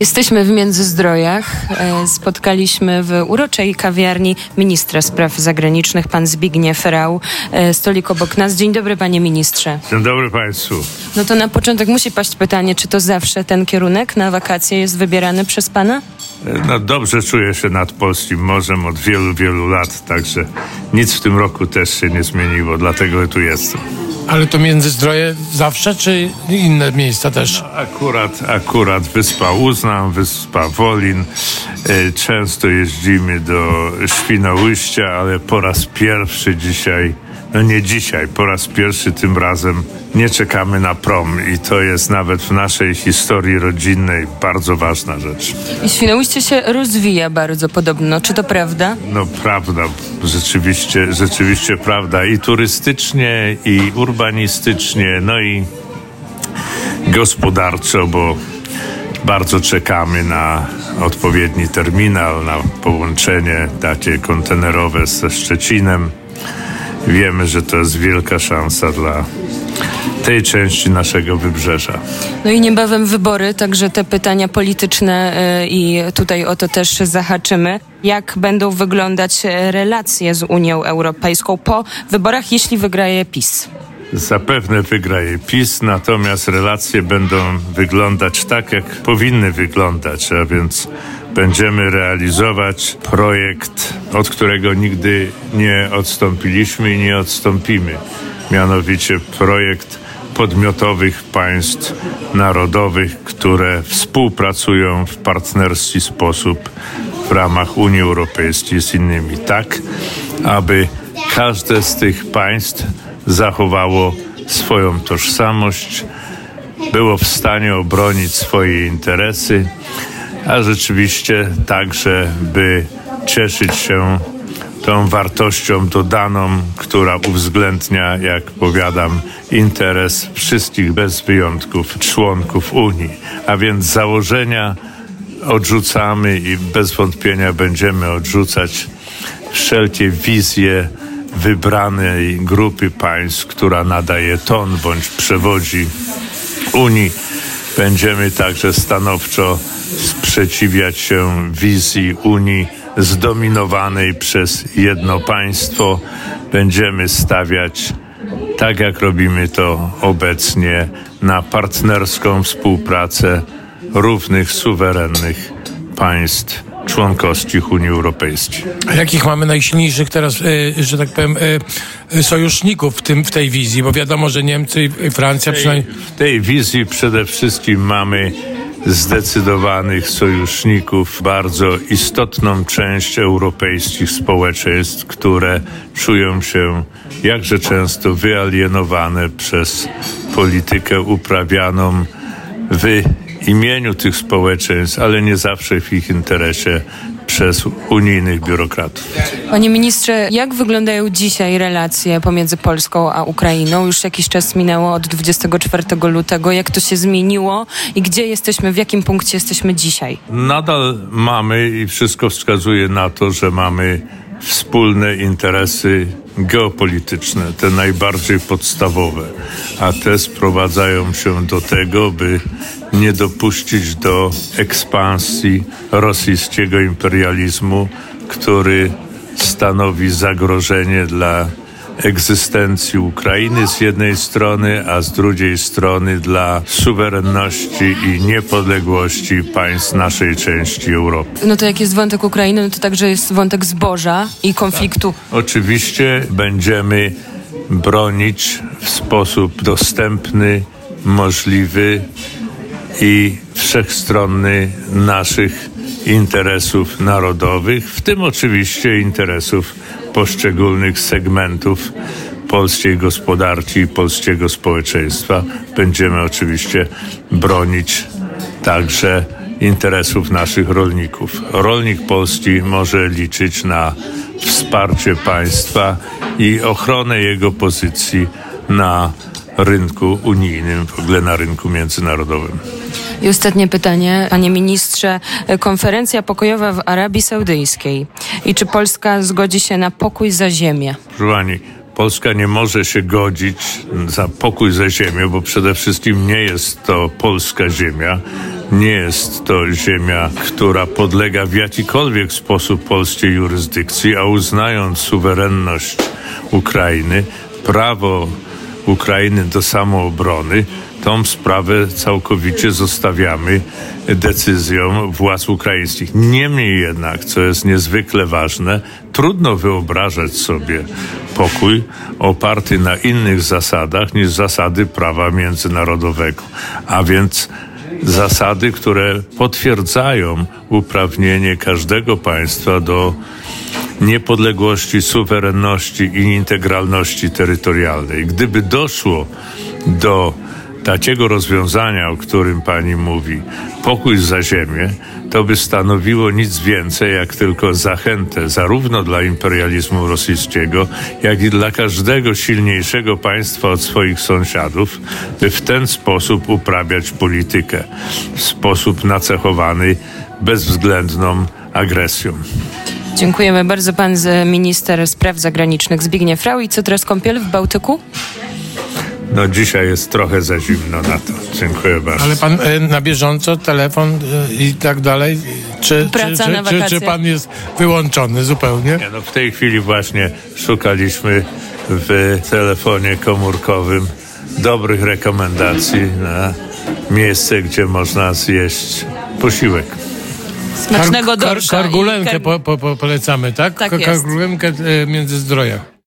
Jesteśmy w Międzyzdrojach. E, spotkaliśmy w uroczej kawiarni ministra spraw zagranicznych, pan Zbigniew Rał. E, stolik obok nas. Dzień dobry, panie ministrze. Dzień dobry państwu. No to na początek musi paść pytanie, czy to zawsze ten kierunek na wakacje jest wybierany przez pana? E, no dobrze czuję się nad polskim morzem od wielu, wielu lat, także nic w tym roku też się nie zmieniło, dlatego tu jestem. Ale to Międzyzdroje zawsze, czy inne miejsca też? No, akurat, akurat Wyspa Uznam, Wyspa Wolin. E, często jeździmy do Świnoujścia, ale po raz pierwszy dzisiaj no nie dzisiaj, po raz pierwszy tym razem nie czekamy na prom i to jest nawet w naszej historii rodzinnej bardzo ważna rzecz. I Świnoujście się rozwija bardzo podobno, czy to prawda? No prawda, rzeczywiście, rzeczywiście prawda i turystycznie i urbanistycznie, no i gospodarczo, bo bardzo czekamy na odpowiedni terminal, na połączenie takie kontenerowe ze Szczecinem wiemy, że to jest wielka szansa dla tej części naszego wybrzeża. No i niebawem wybory, także te pytania polityczne e, i tutaj o to też zahaczymy. Jak będą wyglądać relacje z Unią Europejską po wyborach, jeśli wygraje PiS? Zapewne wygraje PiS, natomiast relacje będą wyglądać tak, jak powinny wyglądać, a więc będziemy realizować projekt, od którego nigdy nie odstąpiliśmy i nie odstąpimy. Mianowicie projekt podmiotowych państw narodowych, które współpracują w partnerski sposób w ramach Unii Europejskiej z innymi, tak aby każde z tych państw zachowało swoją tożsamość, było w stanie obronić swoje interesy, a rzeczywiście także, by cieszyć się tą wartością dodaną, która uwzględnia, jak powiadam, interes wszystkich bez wyjątków członków Unii. A więc założenia odrzucamy i bez wątpienia będziemy odrzucać wszelkie wizje wybranej grupy państw, która nadaje ton bądź przewodzi Unii. Będziemy także stanowczo sprzeciwiać się wizji Unii zdominowanej przez jedno państwo. Będziemy stawiać, tak jak robimy to obecnie, na partnerską współpracę równych, suwerennych państw członkowskich Unii Europejskiej. A jakich mamy najsilniejszych teraz, e, że tak powiem, e, sojuszników w, tym, w tej wizji? Bo wiadomo, że Niemcy i Francja przynajmniej... W tej wizji przede wszystkim mamy zdecydowanych sojuszników, bardzo istotną część europejskich społeczeństw, które czują się jakże często wyalienowane przez politykę uprawianą w imieniu tych społeczeństw, ale nie zawsze w ich interesie przez unijnych biurokratów. Panie ministrze, jak wyglądają dzisiaj relacje pomiędzy Polską a Ukrainą? Już jakiś czas minęło od 24 lutego. Jak to się zmieniło i gdzie jesteśmy, w jakim punkcie jesteśmy dzisiaj? Nadal mamy i wszystko wskazuje na to, że mamy wspólne interesy geopolityczne, te najbardziej podstawowe, a te sprowadzają się do tego, by nie dopuścić do ekspansji rosyjskiego imperializmu, który stanowi zagrożenie dla egzystencji Ukrainy z jednej strony, a z drugiej strony dla suwerenności i niepodległości państw naszej części Europy. No to jak jest wątek Ukrainy, no to także jest wątek zboża i konfliktu. Tak. Oczywiście będziemy bronić w sposób dostępny, możliwy i wszechstronny naszych interesów narodowych, w tym oczywiście interesów poszczególnych segmentów polskiej gospodarki i polskiego społeczeństwa. Będziemy oczywiście bronić także interesów naszych rolników. Rolnik polski może liczyć na wsparcie państwa i ochronę jego pozycji na rynku unijnym, w ogóle na rynku międzynarodowym. I ostatnie pytanie, panie ministrze. Konferencja pokojowa w Arabii Saudyjskiej. I czy Polska zgodzi się na pokój za ziemię? Proszę Polska nie może się godzić za pokój za ziemię, bo przede wszystkim nie jest to polska ziemia, Nie jest to ziemia, która podlega w jakikolwiek sposób polskiej jurysdykcji, a uznając suwerenność Ukrainy, prawo Ukrainy do samoobrony, tą sprawę całkowicie zostawiamy decyzjom władz ukraińskich. Niemniej jednak, co jest niezwykle ważne, trudno wyobrażać sobie pokój oparty na innych zasadach niż zasady prawa międzynarodowego, a więc zasady, które potwierdzają uprawnienie każdego państwa do niepodległości, suwerenności i integralności terytorialnej. Gdyby doszło do takiego rozwiązania, o którym pani mówi, pokój za ziemię, to by stanowiło nic więcej jak tylko zachętę zarówno dla imperializmu rosyjskiego, jak i dla każdego silniejszego państwa od swoich sąsiadów, by w ten sposób uprawiać politykę w sposób nacechowany bezwzględną agresją. Dziękujemy bardzo. Pan z minister spraw zagranicznych Zbigniew Rau. I co teraz kąpiel w Bałtyku? No dzisiaj jest trochę za zimno na to. Dziękuję bardzo. Ale pan e, na bieżąco, telefon e, i tak dalej? Czy, Praca czy, na czy, czy, czy pan jest wyłączony zupełnie? Nie, no w tej chwili właśnie szukaliśmy w telefonie komórkowym dobrych rekomendacji na miejsce, gdzie można zjeść posiłek. Smacznego Kar- kar- dorsza. i Kargulenkę kar- po, po, po, polecamy, tak? Tak. Kargulenkę e, Międzyzdroja.